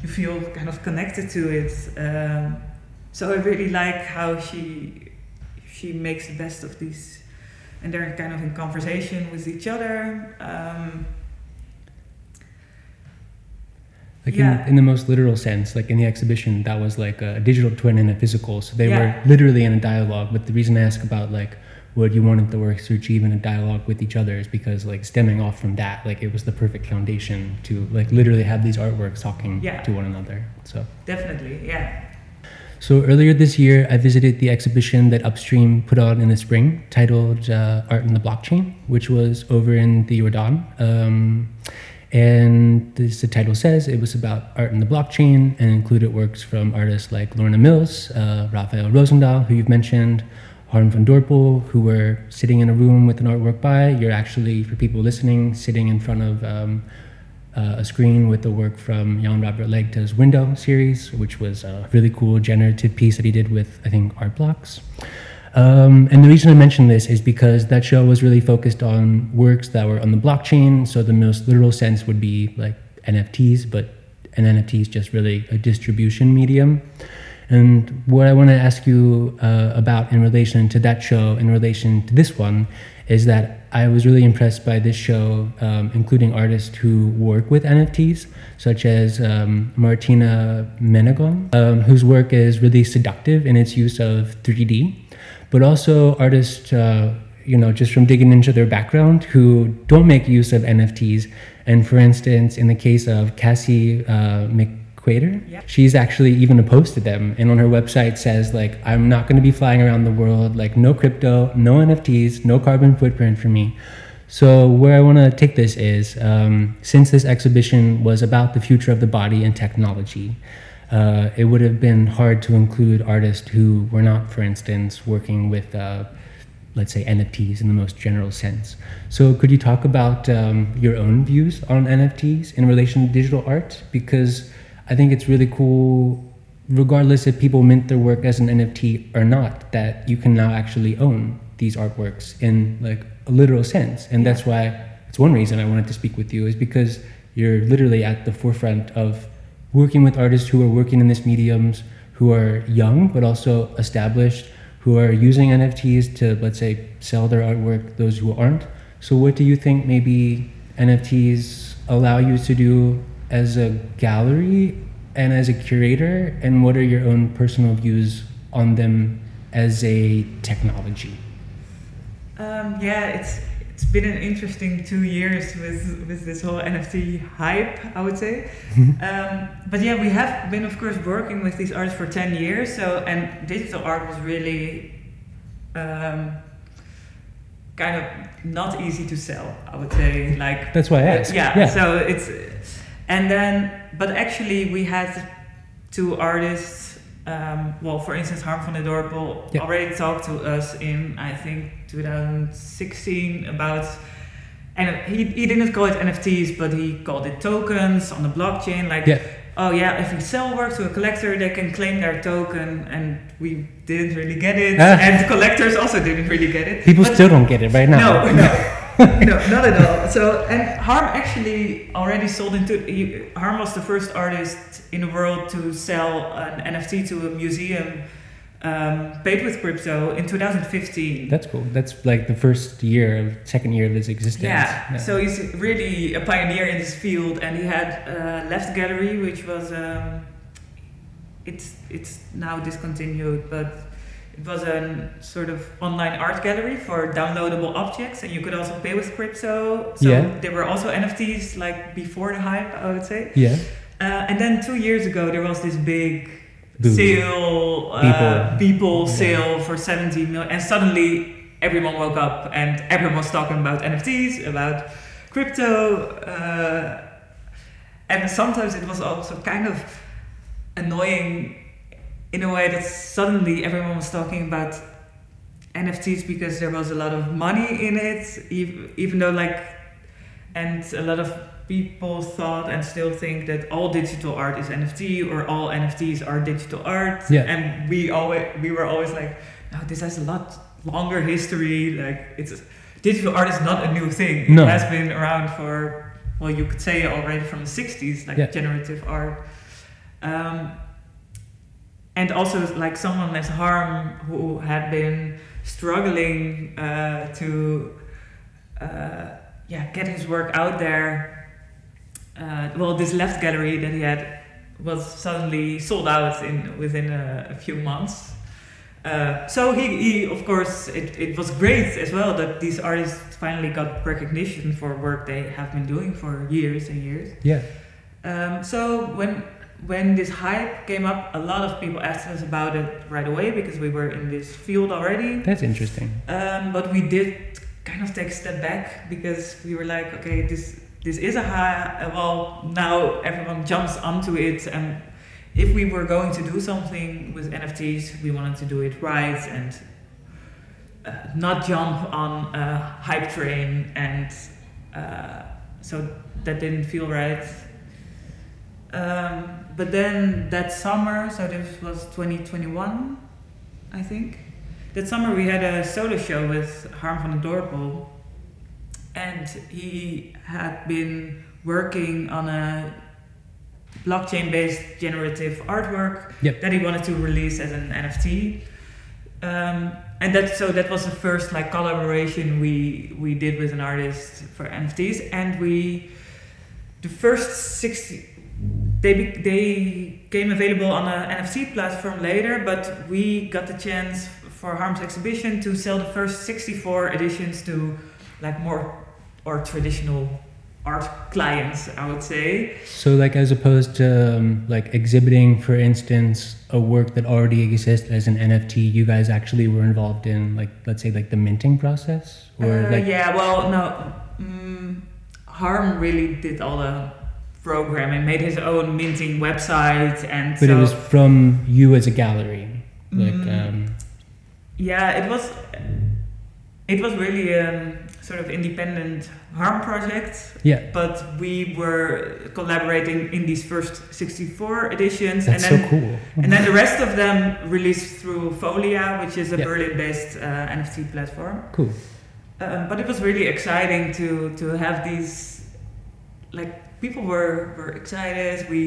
you feel kind of connected to it. Um, so i really like how she she makes the best of these. And they're kind of in conversation with each other. Um, like Yeah. in, in the most literal sense like in the exhibition that was like a digital twin and a physical so they Yeah. were literally in a dialogue but the reason i ask about like what you wanted the works to achieve in a dialogue with each other is because like stemming off from that like it was the perfect foundation to like literally have these artworks talking Yeah. to one another so definitely yeah so earlier this year i visited the exhibition that upstream put on in the spring titled uh, art in the blockchain which was over in the Jordaan um, and as the title says, it was about art in the blockchain and included works from artists like Lorna Mills, uh, Rafael Rozendaal, who you've mentioned, Harm van Dorpel, who were sitting in a room with an artwork by. You're actually, for people listening, sitting in front of um, uh, a screen with the work from Jan Robert Leegte's Window series, which was a really cool generative piece that he did with, I think, art blocks. Um, and the reason I mention this is because that show was really focused on works that were on the blockchain. So the most literal sense would be like NFTs, but an NFT is just really a distribution medium. And what I want to ask you uh, about in relation to that show, in relation to this one, is that I was really impressed by this show, um, including artists who work with NFTs, such as um, Martina Menegon, um, whose work is really seductive in its use of 3D but also artists, uh, you know, just from digging into their background who don't make use of NFTs. And for instance, in the case of Cassie uh, Yeah. she's actually even opposed to them. And on her website says like, I'm not going to be flying around the world, like no crypto, no NFTs, no carbon footprint for me. So where I want to take this is, um, since this exhibition was about the future of the body and technology, uh, it would have been hard to include artists who were not, for instance, working with, uh, let's say, NFTs in the most general sense. So, could you talk about um, your own views on NFTs in relation to digital art? Because I think it's really cool, regardless if people mint their work as an NFT or not, that you can now actually own these artworks in like a literal sense. And that's why it's one reason I wanted to speak with you is because you're literally at the forefront of working with artists who are working in this mediums, who are young but also established, who are using NFTs to let's say sell their artwork, those who aren't. So what do you think maybe NFTs allow you to do as a gallery and as a curator and what are your own personal views on them as a technology? Um, yeah, it's it's been an interesting two years with with this whole NFT hype, I would say. <laughs> um, but yeah, we have been, of course, working with these artists for ten years. So and digital art was really um, kind of not easy to sell. I would say, like that's why I asked. Yeah, yeah. So it's and then, but actually, we had two artists um, well, for instance, Harm van den Dorpel yeah. already talked to us in, I think, 2016 about, and he, he didn't call it NFTs, but he called it tokens on the blockchain. Like, yeah. oh yeah, if we sell work to a collector, they can claim their token, and we didn't really get it, ah. and collectors also didn't really get it. People but still don't get it right now. No, no. <laughs> no, not at all. So, and Harm actually already sold into. He, Harm was the first artist in the world to sell an NFT to a museum um, paid with crypto in 2015. That's cool. That's like the first year, second year of his existence. Yeah. yeah. So he's really a pioneer in this field, and he had uh, Left Gallery, which was um, it's it's now discontinued, but it was a sort of online art gallery for downloadable objects, and you could also pay with crypto. So yeah. there were also NFTs like before the hype, I would say. Yeah. Uh, and then two years ago, there was this big Sale, uh, people. sale for 17 million, and suddenly everyone woke up and everyone was talking about NFTs, about crypto, uh, and sometimes it was also kind of annoying in a way that suddenly everyone was talking about NFTs because there was a lot of money in it, even though like, and a lot of people thought and still think that all digital art is NFT or all NFTs are digital art. Yeah. And we always we were always like, no, this has a lot longer history. Like it's digital art is not a new thing. No. It has been around for well, you could say already from the '60s, like yeah. generative art. Um, and also like someone as Harm who had been struggling uh, to uh, yeah get his work out there. Uh, well, this left gallery that he had was suddenly sold out in within a, a few months. Uh, so he, he, of course, it, it was great as well that these artists finally got recognition for work they have been doing for years and years. Yeah. Um, so when when this hype came up, a lot of people asked us about it right away because we were in this field already. That's interesting. Um, but we did kind of take a step back because we were like, okay, this this is a high. Well, now everyone jumps onto it, and if we were going to do something with NFTs, we wanted to do it right and uh, not jump on a hype train, and uh, so that didn't feel right. Um, but then that summer, so this was 2021, I think. That summer we had a solo show with Harm van den Dorpel, and he had been working on a blockchain-based generative artwork yep. that he wanted to release as an NFT. Um, and that so that was the first like collaboration we we did with an artist for NFTs, and we the first 60 they they came available on an NFT platform later, but we got the chance for Harm's exhibition to sell the first 64 editions to like more or traditional art clients, I would say. So, like, as opposed to um, like exhibiting, for instance, a work that already exists as an NFT, you guys actually were involved in, like, let's say, like the minting process, or uh, like. Yeah, well, no, um, Harm really did all the programming, made his own minting website, and so. But so it was from you as a gallery. Like, Mm. um, yeah, it was it was really a sort of independent harm project, yeah, but we were collaborating in these first 64 editions, that's and then so cool. and then the rest of them released through Folia, which is a Yeah. Berlin-based uh, NFT platform. Cool. Um, but it was really exciting to to have these like people were were excited. We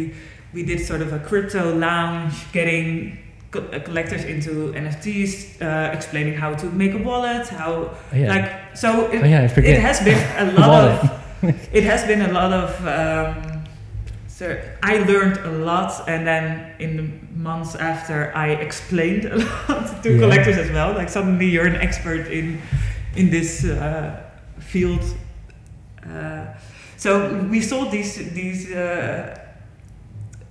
we did sort of a crypto lounge, getting co- uh, collectors into NFTs, uh, explaining how to make a wallet, how Oh, yeah. like so. It, oh, yeah, I forget. it has been a <laughs> A lot of <laughs> it has been a lot of um, so I learned a lot and then in the months after I explained a <laughs> lot to Yeah. collectors as well like suddenly you're an expert in in this uh, field uh, so we sold these these uh,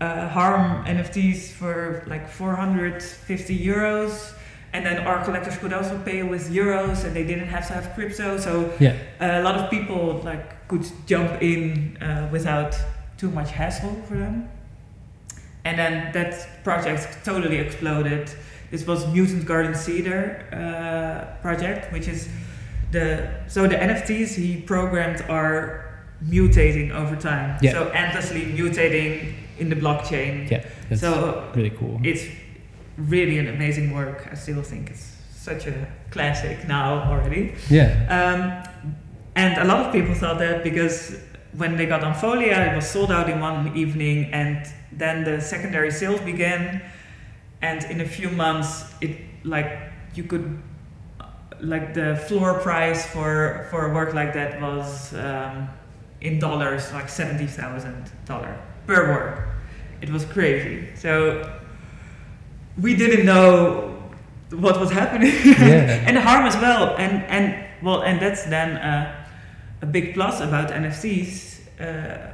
uh, harm NFTs for like 450 euros and then our collectors could also pay with euros and they didn't have to have crypto so Yeah. a lot of people like could jump in uh, without too much hassle for them. And then that project totally exploded. This was Mutant Garden Seeder uh, project, which is the so the NFTs he programmed are mutating over time. Yeah. So endlessly mutating in the blockchain. Yeah, that's so really cool. it's really an amazing work. I still think it's such a classic now already. yeah. Um, and a lot of people thought that because when they got on Folia, it was sold out in one evening, and then the secondary sales began. And in a few months, it like you could like the floor price for for a work like that was um, in dollars like seventy thousand dollar per work. It was crazy. So we didn't know what was happening Yeah. <laughs> and harm as well and and well and that's then uh, a big plus about nfts uh,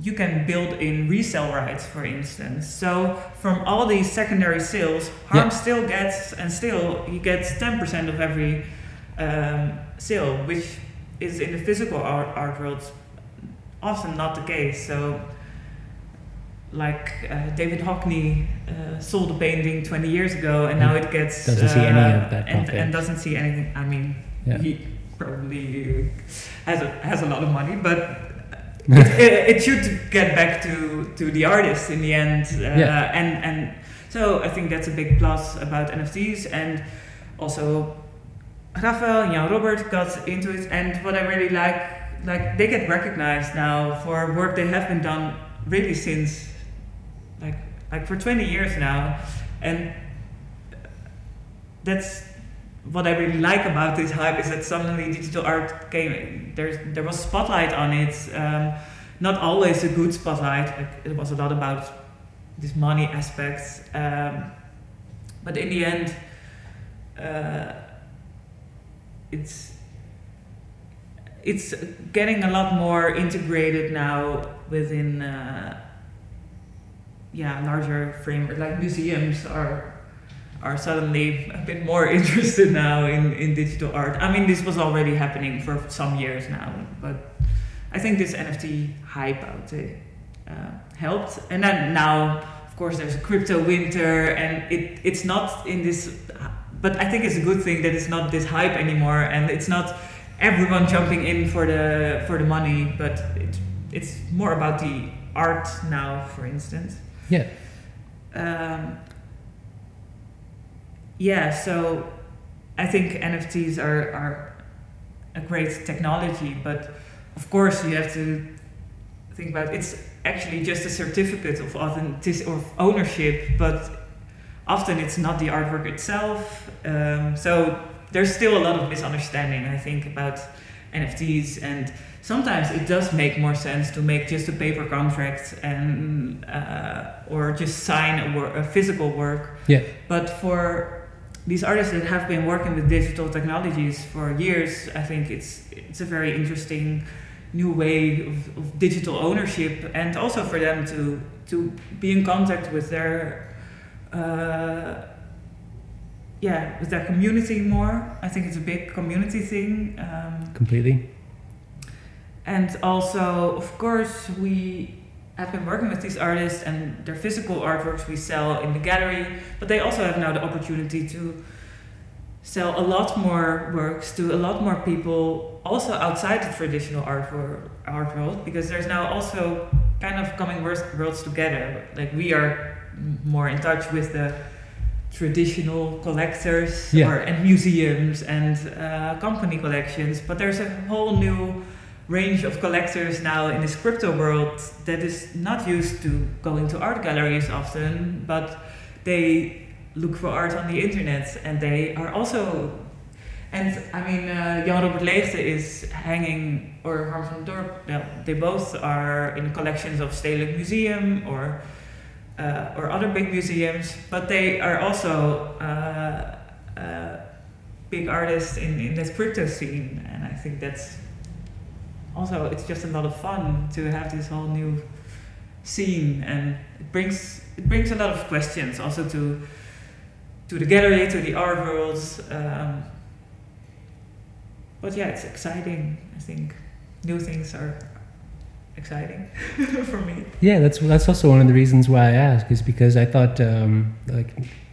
you can build in resale rights for instance so from all these secondary sales harm Yeah. still gets and still he gets 10% of every um, sale which is in the physical art, art world often not the case so like uh, David Hockney uh, sold a painting 20 years ago, and now it gets Doesn't see any uh, of that and, profit. and doesn't see anything. I mean, Yeah. he probably has a, has a lot of money, but <laughs> it, it, it should get back to, to the artist in the end. Uh, Yeah. And and so I think that's a big plus about NFTs, and also Rafael and Jan Robert got into it, and what I really like, like they get recognized now for work they have been done really since, like like for 20 years now, and that's what I really like about this hype is that suddenly digital art came. There's there was spotlight on it, um, not always a good spotlight. Like it was a lot about this money aspects, um, but in the end. Uh, it's it's getting a lot more integrated now within uh, yeah larger framework like museums are are suddenly a bit more <laughs> interested now in, in digital art. I mean this was already happening for some years now, but I think this NFT hype out uh, helped. And then now of course there's a crypto winter and it it's not in this but I think it's a good thing that it's not this hype anymore, and it's not everyone jumping in for the for the money, but it, it's more about the art now, for instance. Yeah. Um, yeah, so I think NFTs are are a great technology, but of course you have to think about it's actually just a certificate of authenticity or of ownership, but often it's not the artwork itself. Um, so there's still a lot of misunderstanding, I think, about NFTs, and sometimes it does make more sense to make just a paper contract and uh, or just sign a, wor- a physical work. Yeah. But for these artists that have been working with digital technologies for years, I think it's it's a very interesting new way of, of digital ownership, and also for them to to be in contact with their uh, yeah with their community more. I think it's a big community thing. Um, Completely. And also, of course, we have been working with these artists and their physical artworks we sell in the gallery, but they also have now the opportunity to sell a lot more works to a lot more people also outside the traditional art world, art world because there's now also kind of coming worlds together like we are more in touch with the traditional collectors Yeah. or and museums and uh, company collections but there's a whole new range of collectors now in this crypto world that is not used to going to art galleries often but they look for art on the internet and they are also and I mean uh, Jan Robert Leegte is hanging or Harm van Dorp well, they both are in collections of Stedelijk Museum or uh, or other big museums but they are also uh, uh, big artists in, in this crypto scene. And I think that's also it's just a lot of fun to have this whole new scene and it brings it brings a lot of questions also to to the gallery to the art world um, but yeah it's exciting I think. New things are exciting <laughs> for me. Yeah, that's that's also one of the reasons why I ask is because I thought um, like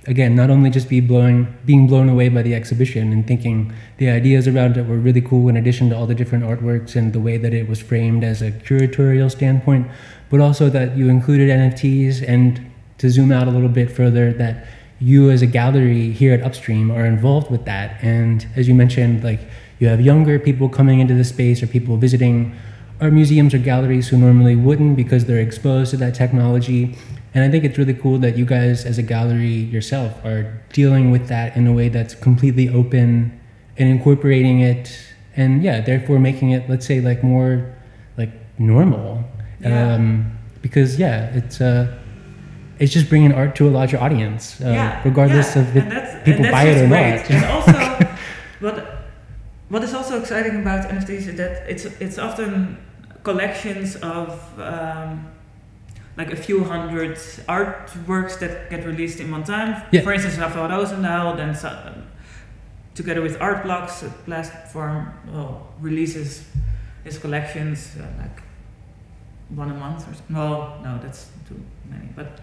again not only just be blowing being blown away by the exhibition and thinking the ideas around it were really cool in addition to all the different artworks and the way that it was framed as a curatorial standpoint, but also that you included NFTs and to zoom out a little bit further that you as a gallery here at Upstream are involved with that and as you mentioned like you have younger people coming into the space or people visiting art museums or galleries who normally wouldn't because they're exposed to that technology. And I think it's really cool that you guys, as a gallery yourself, are dealing with that in a way that's completely open and incorporating it, and yeah, therefore making it, let's say, like more like normal. Yeah. Um, because yeah, it's uh, it's just bringing art to a larger audience, uh, yeah, regardless yeah. of if people buy it or great. not. And also, <laughs> what what is also exciting about NFTs is that it's it's often collections of um, like a few hundred artworks that get released in one time. Yeah. For instance, Rafael Rozendaal, then so, together with Art Blocks, a platform well, releases his collections uh, like one a month or so. Well, no, that's too many. But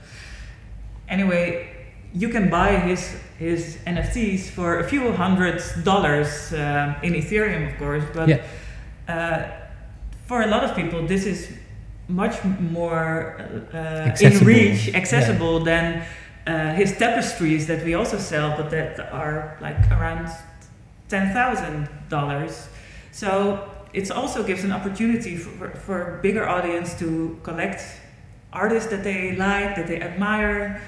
anyway, you can buy his his NFTs for a few hundred dollars uh, in Ethereum, of course. But Yeah. uh, for a lot of people, this is much more uh, in Accessible, reach, yeah. accessible than uh, his tapestries that we also sell, but that are like around ten thousand dollars. So it also gives an opportunity for, for a bigger audience to collect artists that they like, that they admire.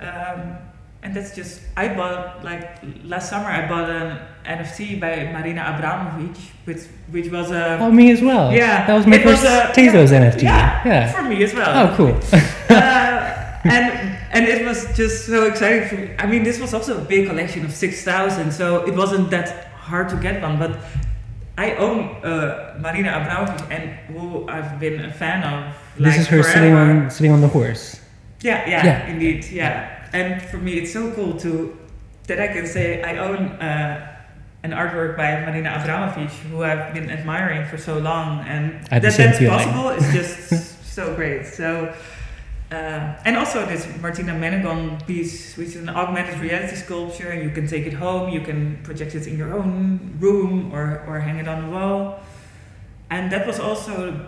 Um, and that's just, I bought, like last summer, I bought an NFT by Marina Abramovic, which, which was a. Oh, me as well. Yeah, that was my it was first a- Tezos yeah, NFT. Yeah, yeah. for me as well. Oh, cool. <laughs> uh, and and it was just so exciting for me. I mean, this was also a big collection of six thousand, so it wasn't that hard to get one. But I own uh, Marina Abramovic, and who I've been a fan of. this is her sitting on sitting on the horse. Yeah, yeah, Yeah. indeed, yeah. And for me, it's so cool to that I can say I own uh, an artwork by Marina Abramovic, who I've been admiring for so long, and that that's feeling. possible is just <laughs> so great. So. Uh, and also this Martina Menegon piece, which is an augmented reality sculpture, and you can take it home, you can project it in your own room or, or hang it on the wall. And that was also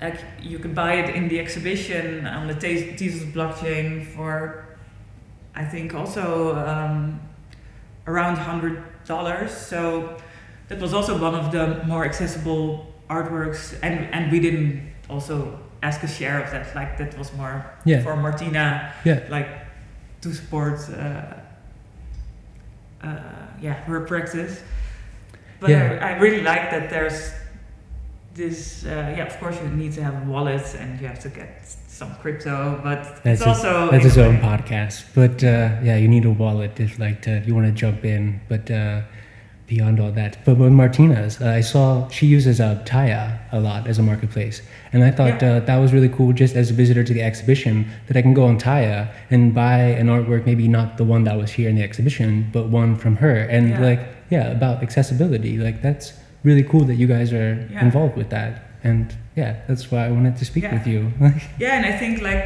like you can buy it in the exhibition on the Tezos blockchain for I think also um, around hundred dollars. So that was also one of the more accessible artworks, and and we didn't also ask a share of that. Like that was more Yeah. for Martina, Yeah. like to support. Uh, uh, yeah, her practice. But Yeah. I, I really like that there's this. Uh, yeah, of course you need to have a wallet and you have to get some crypto, but That's it's his, also that's his own podcast. But uh, yeah, you need a wallet if like to, you want to jump in. But uh, beyond all that, but with Martinez, uh, I saw she uses uh, Teia a lot as a marketplace, and I thought Yeah. uh, that was really cool. Just as a visitor to the exhibition, that I can go on Teia and buy an artwork, maybe not the one that was here in the exhibition, but one from her, and Yeah. like yeah, about accessibility. Like that's really cool that you guys are Yeah. involved with that. And yeah, that's why I wanted to speak Yeah. with you. <laughs> Yeah, and I think like,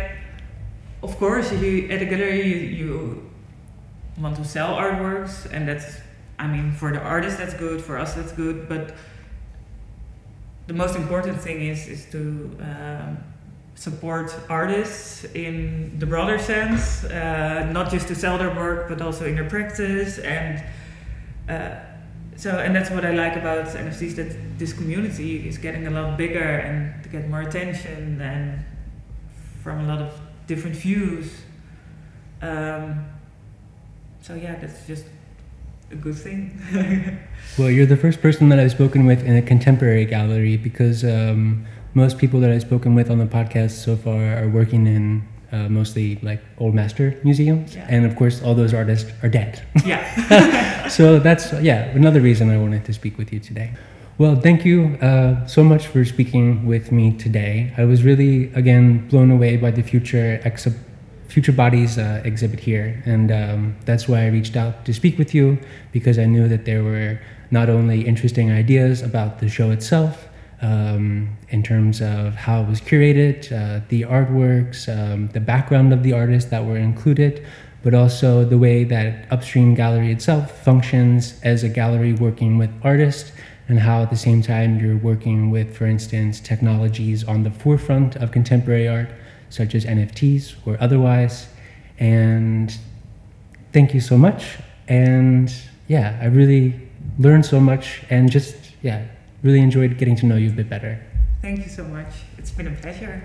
of course, you at a gallery you, you want to sell artworks, and that's, I mean, for the artist that's good, for us that's good, but the most important thing is is to um, support artists in the broader sense, uh, not just to sell their work, but also in their practice and. Uh, so, and that's what I like about NFTs that this community is getting a lot bigger and to get more attention and from a lot of different views. Um, so yeah, that's just a good thing. <laughs> Well, you're the first person that I've spoken with in a contemporary gallery because um, most people that I've spoken with on the podcast so far are working in uh, mostly like old master museums, Yeah. and of course, all those artists are dead. yeah. <laughs> <laughs> so that's yeah another reason I wanted to speak with you today. Well, thank you uh, so much for speaking with me today. I was really again blown away by the future exhi- future bodies uh, exhibit here, and um, that's why I reached out to speak with you because I knew that there were not only interesting ideas about the show itself. Um, in terms of how it was curated, uh, the artworks, um, the background of the artists that were included, but also the way that Upstream Gallery itself functions as a gallery working with artists, and how at the same time you're working with, for instance, technologies on the forefront of contemporary art, such as NFTs or otherwise. And thank you so much. And yeah, I really learned so much and just, yeah, really enjoyed getting to know you a bit better. Thank you so much. It's been a pleasure.